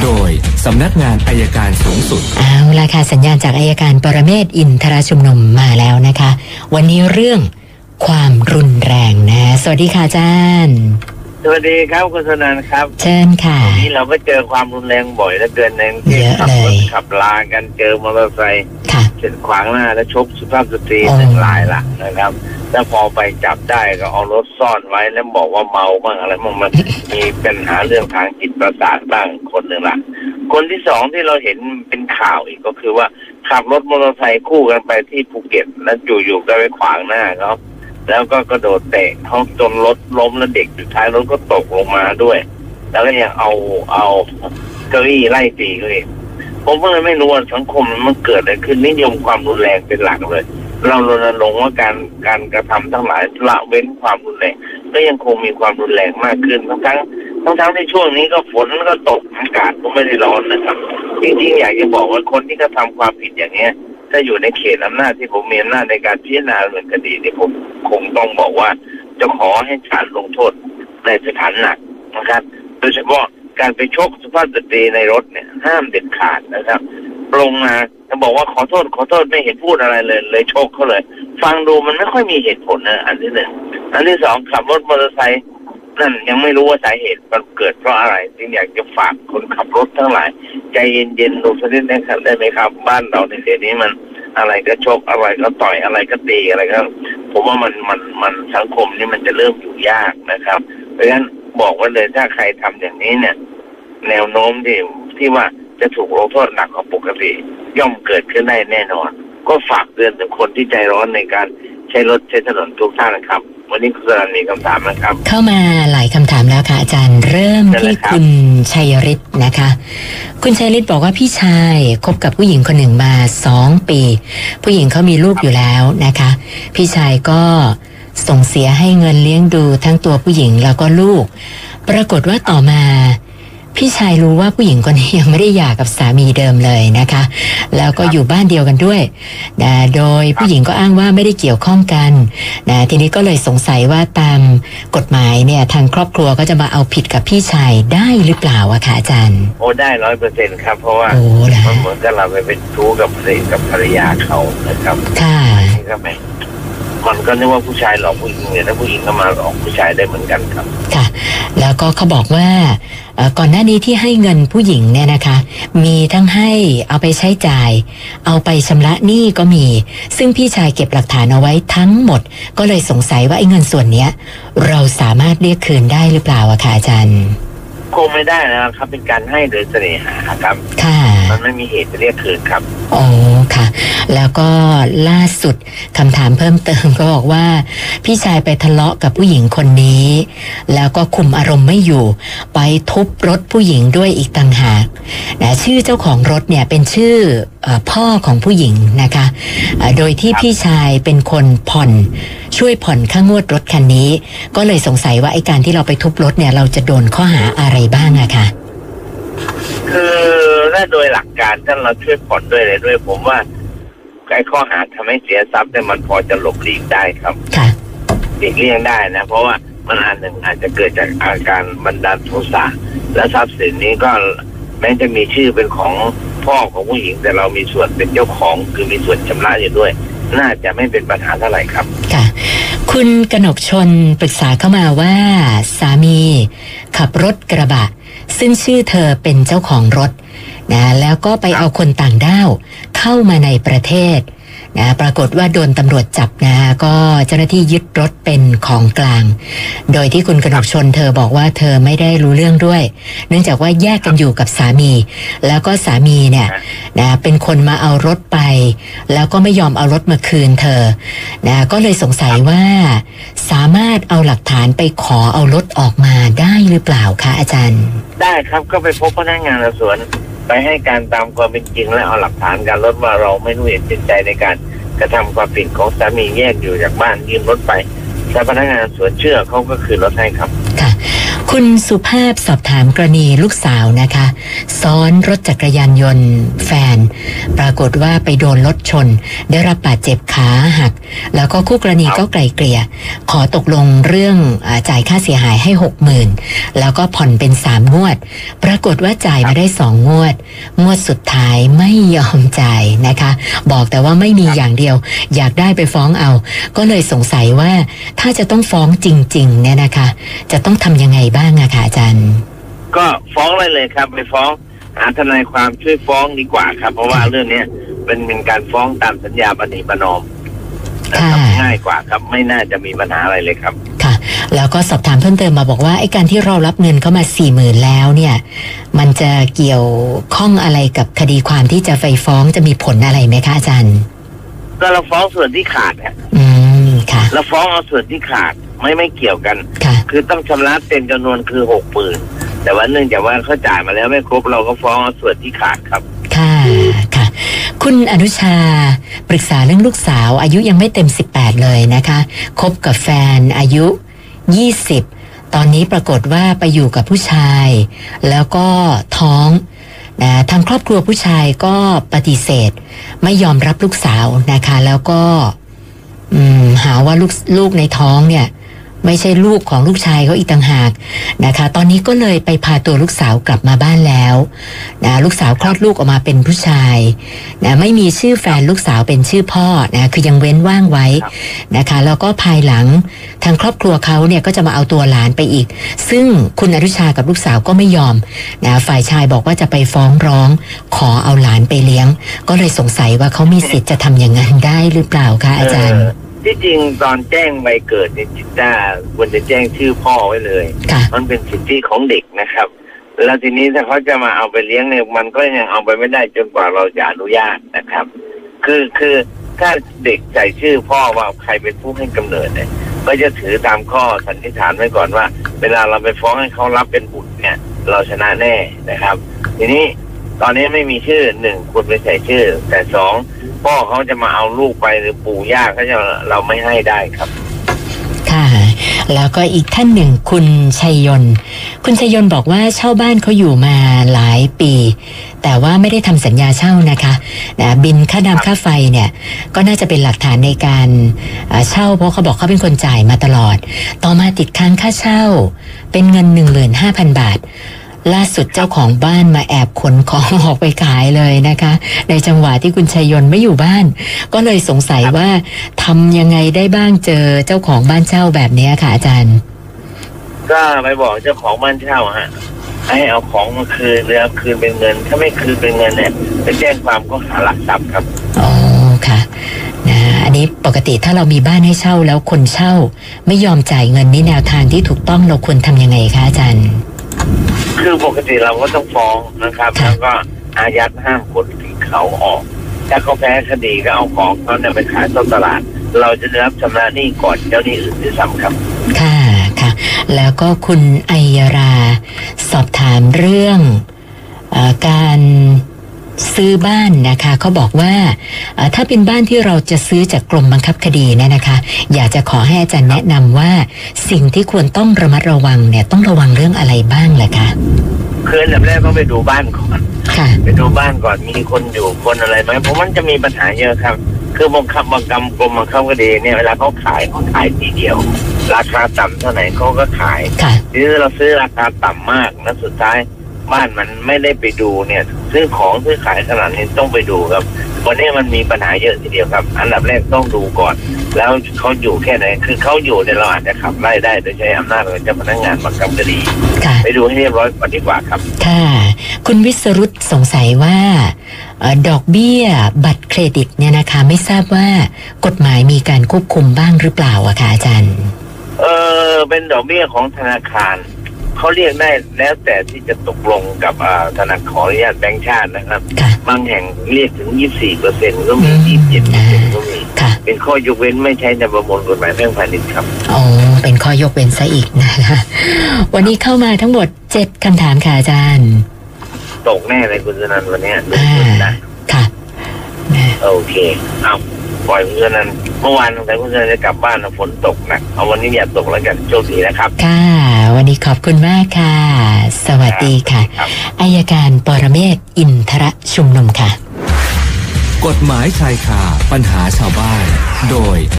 โดยสำนักงานอายการสูงสุด เอาละค่ะสัญญาณจากอายการปรเมศวร์อินทรชุมนุมมาแล้วนะคะ วันนี้เรื่องความรุนแรงนะ สวัสดีค่ะอาจารย์ สวัสดีครับคุณสนันครับ เชิญค่ะวันนี้เราก็เจอความรุนแรงบ่อยเหลือเกินในที่เยอะขัรถเลยขับลากันเจอมอเตอร์ไซค์ค่ะเสร็จขวางหน้าแล้วชกสุภาพสตรีอ๋อหนึ่งรายละนะครับ แล้วพอไปจับได้ก็เอารถซ่อนไว้แล้วบอกว่าเมาบ้างอะไรบ้างมันมีปัญหาเรื่องทางจิตประสาทบ้างคนหนึ่งละคนที่สองที่เราเห็นเป็นข่าวอีกก็คือว่าขับรถมอเตอร์ไซค์คู่กันไปที่ภูเก็ตแล้วอยู่ๆก็ไปขวางหน้าเขาแล้วก็กระโดดเตะเขาจนรถล้มแล้วเด็กอยู่ท้ายรถก็ตกลงมาด้วย แล้วก็ยังเอาเอาเก้าอี้ไล่ตีเขาเองผมก็เลยไม่รู้ว่าสังคมมันเกิดอะไรขึ้นนิยมความรุนแรงเป็นหลักเลย เรารณรงค์ว่าการการกระทำทั้งหลายละเว้นความรุนแรงก็ยังคงมีความรุนแรงมากขึ้นทั้งทั้งทั้งทั้งในช่วงนี้ก็ฝนก็ตกอากาศก็ไม่ได้ร้อนนะครับ จริงๆอยากจะบอกว่าคนที่กระทำความผิดอย่างเนี้ย ถ้าอยู่ในเขตอำนาจที่ผมมีอำนาจในการพิจารณาดำเนินคดีนี่ผมคงต้องบอกว่า จะขอให้ศาลลงโทษในสถานหนักนะครับ โดยเฉพาะการไปชกสุภาพสตรีในรถเนี่ยห้ามเด็ดขาดนะครับ ลงมาจะบอกว่าขอโทษขอโทษไม่เห็นพูดอะไรเลย เลยชกเขาเลย ฟังดูมันไม่ค่อยมีเหตุผลนะอันที่หนึ่งอันที่สองขับรถมอเตอร์ไซค์นั่นยังไม่รู้ว่าสาเหตุมันเกิดเพราะอะไรจึงอยากจะฝากคนขับรถทั้งหลาย ใจเย็นๆดูสักนิดนะครับได้ไหมครับ บ้านเราในเดี๋ยวนี้มันอะไรก็ชกอะไรก็ต่อยอะไรก็ตีอะไรก็ ผมว่ามันมันมันสังคมนี่มันจะเริ่มอยู่ยากนะครับ เพราะฉะนั้นบอกไว่าเลยถ้าใครทำอย่างนี้เนี่ย แนวโน้มที่ที่ว่า จะถูกลงโทษหนักกว่าปกติ ย่อมเกิดขึ้นได้แน่นอน ก็ฝากเตือนถึงคนที่ใจร้อนในการใช้รถใช้ถนนทุกท่านนะครับ วันนี้คุณสรันมีคำถามนะครับ เข้ามาหลายคำถามแล้วค่ะอาจารย์เริ่มเชิญเลที่ยครับคุณชัยฤทธิ์นะคะ คุณชัยฤทธิ์บอกว่าพี่ชายคบกับผู้หญิงคนหนึ่งมาสองปี ผู้หญิงเขามีลูกอยู่แล้วนะคะ พี่ชายก็ส่งเสียให้เงินเลี้ยงดูทั้งตัวผู้หญิงแล้วก็ลูก ปรากฏว่าต่อมา พี่ชายรู้ว่าผู้หญิงคนนี้ยังไม่ได้หย่ากับสามีเดิมเลยนะคะ แล้วก็อยู่บ้านเดียวกันด้วยนะโดยผู้หญิงก็อ้างว่าไม่ได้เกี่ยวข้องกันนะทีนี้ก็เลยสงสัยว่าตามกฎหมายเนี่ยทางครอบครัวก็จะมาเอาผิดกับพี่ชายได้หรือเปล่าอะคะอาจารย์ โอ้ได้ร้อยเปอร์เซ็นครับ เพราะว่าโอ้เหรอมันเหมือนกับเราไปเป็นชู้กับภรรยกับภรรยาเขานะครับค่ะนี่ก็ไม่ มันก็นึกว่าผู้ชายหลอกผู้หญิงเนี่ยถ้าผู้หญิงก็มาหลอกผู้ชายได้เหมือนกันครับ ค่ะ แล้วก็เขาบอกว่าเอ่อก่อนหน้านี้ที่ให้เงินผู้หญิงเนี่ยนะคะ มีทั้งให้เอาไปใช้จ่าย เอาไปชำระหนี้ก็มี ซึ่งพี่ชายเก็บหลักฐานเอาไว้ทั้งหมด ก็เลยสงสัยว่าไอ้เงินส่วนเนี้ย เราสามารถเรียกคืนได้หรือเปล่าอะคะอาจารย์คงไม่ได้นะครับเป็นการให้โดยเสน่หาครับค่ะ มันไม่มีเหตุจะเรียกคืนครับอ๋อค่ะ แล้วก็ล่าสุดคำถามเพิ่มเติมก็บอกว่า พี่ชายไปทะเลาะกับผู้หญิงคนนี้ แล้วก็คุมอารมณ์ไม่อยู่ ไปทุบรถผู้หญิงด้วยอีกต่างหากนะชื่อเจ้าของรถเนี่ยเป็นชื่อเออพ่อของผู้หญิงนะคะเอ่อโดยที่พี่ชายเป็นคนผ่อนช่วยผ่อนค่างวดรถคันนี้ ก็เลยสงสัยว่าไอ้การที่เราไปทุบรถเนี่ยเราจะโดนข้อหาอะไรบ้างอะคะคือถ้า โดยหลักการถ้าเราช่วยผ่อนด้วยอะไรด้วย ผมว่าไอ้ข้อหาทำให้เสียทรัพย์เนี่ยมันพอจะหลบหลีกได้ครับค่ะหลีกเลี่ยงได้นะ เพราะว่ามันอันหนึ่งอาจจะเกิดจากอาการบันดาลโทสะและทรัพย์สินนี้ก็แม้จะมีชื่อเป็นของพ่อของผู้หญิงแต่เรามีส่วนเป็นเจ้าของคือมีส่วนชำระอยู่ด้วย น่าจะไม่เป็นปัญหาเท่าไหร่ครับ ค่ะ คุณกนกชนปรึกษาเข้ามาว่า สามี ขับรถกระบะ ซึ่งชื่อเธอเป็นเจ้าของรถนะแล้วก็ไปเอาคนต่างด้าวเข้ามาในประเทศ นะปรากฏว่าโดนตำรวจจับนะก็เจ้าหน้าที่ยึดรถเป็นของกลาง โดยที่คุณกนกชนเธอบอกว่าเธอไม่ได้รู้เรื่องด้วย เนื่องจากว่าแยกกันอยู่กับสามี แล้วก็สามีเนี่ยนะเป็นคนมาเอารถไป แล้วก็ไม่ยอมเอารถมาคืนเธอนะก็เลยสงสัยว่าสามารถเอาหลักฐานไปขอเอารถออกมาได้หรือเปล่าคะอาจารย์ ได้ครับก็ไปพบพนักงานสอบสวน ไปให้การตามความเป็นจริงและเอาหลักฐานการลดว่าเราไม่รู้เห็นเป็นใจในการกระทำความผิดของสามีแยกอยู่จากบ้านยืมรถไปถ้าพนักงานสอบสวนเชื่อเขาก็คือรถให้ครับค่ะ คุณสุภาพสอบถามกรณีลูกสาวนะคะ ซ้อนรถจักรยานยนต์แฟน ปรากฏว่าไปโดนรถชน ได้รับบาดเจ็บขาหัก แล้วก็คู่กรณีก็ไกลเกลี่ย ขอตกลงเรื่องอจ่ายค่าเสียหายให้หกหมื่นแล้วก็ผ่อนเป็นสามงวด ปรากฏว่าจ่ายมาได้สองงวด งวดสุดท้ายไม่ยอมจ่ายนะคะ บอกแต่ว่าไม่มีอย่างเดียว อยากได้ไปฟ้องเอา ก็เลยสงสัยว่าถ้าจะต้องฟ้องจริงๆเนี่ยนะคะ จะต้องทำยังไงบ้างอะคะอาจารย์ ก็ฟ้องเลยเลยครับ ไปฟ้องหาทนายความช่วยฟ้องดีกว่าครับ เพราะว่าเรื่องเนี้ยเป็นเป็นการฟ้องตามสัญญาปณิประนอมนะครับค่ะ ง่ายกว่าครับ ไม่น่าจะมีปัญหาอะไรเลยครับ ค่ะ แล้วก็สอบถามเพิ่มเติมมาบอกว่าไอ้การที่เรารับเงินเข้ามาสี่หมื่นแล้วเนี่ย มันจะเกี่ยวข้องอะไรกับคดีความที่จะไปฟ้องจะมีผลอะไรไหมคะอาจารย์ ก็เราฟ้องส่วนที่ขาดฮะอืมค่ะ เราฟ้องเอาส่วนที่ขาด ไม่ไม่เกี่ยวกันค่ะคือต้องชำระเต็มจำนวนคือหกหมื่นแต่ว่าเนื่องจากว่าเขาจ่ายมาแล้วไม่ครบเราก็ฟ้องเอาส่วนที่ขาดครับ ค่ะค่ะ คุณอนุชาปรึกษาเรื่องลูกสาว อายุยังไม่เต็ม 18 เลยนะคะคบกับแฟนอายุ 20 ตอนนี้ปรากฏว่าไปอยู่กับผู้ชาย แล้วก็ท้องนะทางครอบครัวผู้ชายก็ปฏิเสธ ไม่ยอมรับลูกสาวนะคะ แล้วก็อืมหาว่าลูกลูกในท้องเนี่ย ไม่ใช่ลูกของลูกชายเขาอีกต่างหากนะคะ ตอนนี้ก็เลยไปพาตัวลูกสาวกลับมาบ้านแล้วนะลูกสาวคลอดลูกออกมาเป็นผู้ชายนะไม่มีชื่อแฟนลูกสาวเป็นชื่อพ่อนะคือยังเว้นว่างไว้นะคะแล้วก็ภายหลังทางครอบครัวเขาเนี่ยก็จะมาเอาตัวหลานไปอีก ซึ่งคุณอนุชากับลูกสาวก็ไม่ยอมนะฝ่ายชายบอกว่าจะไปฟ้องร้อง ขอเอาหลานไปเลี้ยง ก็เลยสงสัยว่าเขามีสิทธิ์จะทำอย่างนั้นได้หรือเปล่าคะอาจารย์ ที่จริงตอนแจ้งใบเกิดเนี่ยจิตตาควรจะแจ้งชื่อพ่อไว้เลย ค่ะ มันเป็นสิทธิของเด็กนะครับ แล้วทีนี้ถ้าเขาจะมาเอาไปเลี้ยงเนี่ยมันก็ยังเอาไปไม่ได้จนกว่าเราจะอนุญาตนะครับ คือคือถ้าเด็กใส่ชื่อพ่อว่าใครเป็นผู้ให้กำเนิดเนี่ย ก็จะถือตามข้อสันนิษฐานไว้ก่อนว่า เวลาเราไปฟ้องให้เขารับเป็นบุตรเนี่ย เราชนะแน่นะครับ ทีนี้ ตอนนี้ไม่มีชื่อหนึ่งคุณไปใส่ชื่อ แต่สองพ่อเขาจะมาเอาลูกไปหรือปู่ย่าเขาจะเราไม่ให้ได้ครับ ค่ะ แล้วก็อีกท่านหนึ่งคุณชัยยนต์คุณชัยยนต์บอกว่าเช่าบ้านเขาอยู่มาหลายปี แต่ว่าไม่ได้ทำสัญญาเช่านะคะนะบินค่าน้ำค่าไฟเนี่ย ก็น่าจะเป็นหลักฐานในการเอ่อเช่า เพราะเขาบอกเขาเป็นคนจ่ายมาตลอด ต่อมาติดค้างค่าเช่า เป็นเงิน 15,000 บาท ล่าสุดเจ้าของบ้านมาแอบขนของออกไปขายเลยนะคะ ในจังหวะที่คุณชัยยนต์ไม่อยู่บ้าน ก็เลยสงสัยว่าทำยังไงได้บ้างเจอเจ้าของบ้านเช่าแบบเนี้ยค่ะอาจารย์ ก็ไปบอกเจ้าของบ้านเช่าฮะให้เอาของมาคืนหรือเอาคืนเป็นเงิน ถ้าไม่คืนเป็นเงินเนี่ยไปแจ้งความก็หาหลักทรัพย์ครับอ๋อค่ะนะอันนี้ปกติถ้าเรามีบ้านให้เช่าแล้วคนเช่า ไม่ยอมจ่ายเงินนี่แนวทางที่ถูกต้องเราควรทำยังไงคะอาจารย์ คือปกติเราก็ต้องฟ้องนะครับค่ะแล้วก็อายัดห้ามคนที่เขาออก ถ้าเขาแพ้คดีก็เอาของเขาเนี่ยไปขายต้นตลาด เราจะได้รับชำระหนี้ก่อนเจ้าหนี้อื่นด้วยซ้ำครับค่ะค่ะ แล้วก็คุณไอยรา สอบถามเรื่องเออการ ซื้อบ้านนะคะเขาบอกว่าเอ่อถ้าเป็นบ้านที่เราจะซื้อจากกรมบังคับคดีเนี่ยนะคะ อยากจะขอให้อาจารย์แนะนำว่าสิ่งที่ควรต้องระมัดระวังเนี่ยต้องระวังเรื่องอะไรบ้างล่ะคะคืออันดับแรกต้องไปดูบ้านก่อนค่ะไปดูบ้านก่อนมีคนอยู่คนอะไรไหมเพราะมันจะมีปัญหาเยอะครับ คือบังคับบางกรรมกรมบังคับคดีเนี่ยเวลาเขาขายเขาขายทีเดียว ราคาต่ำเท่าไหร่เขาก็ขายค่ะทีนี้เราซื้อราคาต่ำมากแล้วสุดท้าย บ้านมันไม่ได้ไปดูเนี่ยซื้อของซื้อขายขนาดนี้ต้องไปดูครับวันนี้มันมีปัญหาเยอะทีเดียวครับ อันดับแรกต้องดูก่อน แล้วเขาอยู่แค่ไหนคือเขาอยู่เนี่ยเราอาจจะขับไล่ได้โดยใช้อำนาจของเจ้าพนักงานบังคับคดีค่ะไปดูให้เรียบร้อยก่อนดีกว่าครับ ค่ะ คุณวิสรุตสงสัยว่าเออดอกเบี้ยบัตรเครดิตเนี่ยนะคะ ไม่ทราบว่ากฎหมายมีการควบคุมบ้างหรือเปล่าอะคะอาจารย์ เออเป็นดอกเบี้ยของธนาคาร เขาเรียกได้แล้วแต่ที่จะตกลงกับอ่าธนาคารขออนุญาตแบงก์ชาตินะครับค่ะบางแห่งเรียกถึง 24เปอร์เซ็นก็มีอืม27เปอร์เซ็นก็มีค่ะเป็นข้อยกเว้นไม่ใช้ในประมวลกฎหมายแพ่งพาณิชย์ครับอ๋อเป็นข้อยกเว้นซะอีกนะคะวันนี้เข้ามาทั้งหมดเจ็ดคำถามค่ะอาจารย์ ตกแน่เลยคุณสนันวันเนี้ยหนึ่งอ่าหมื่นนะค่ะนะโอเคเอาปล่อยเพื่อนนั้นเมื่อวานสงสัยเพื่อนจะกลับบ้านนะฝนตกหนักเอาวันนี้อย่าตกแล้วกันโชคดีนะครับค่ะ วันนี้ขอบคุณมากค่ะ สวัสดีค่ะครับอายการปรเมศวร์อินทรชุมนุมค่ะ กฎหมายชายคาปัญหาชาวบ้าน โดย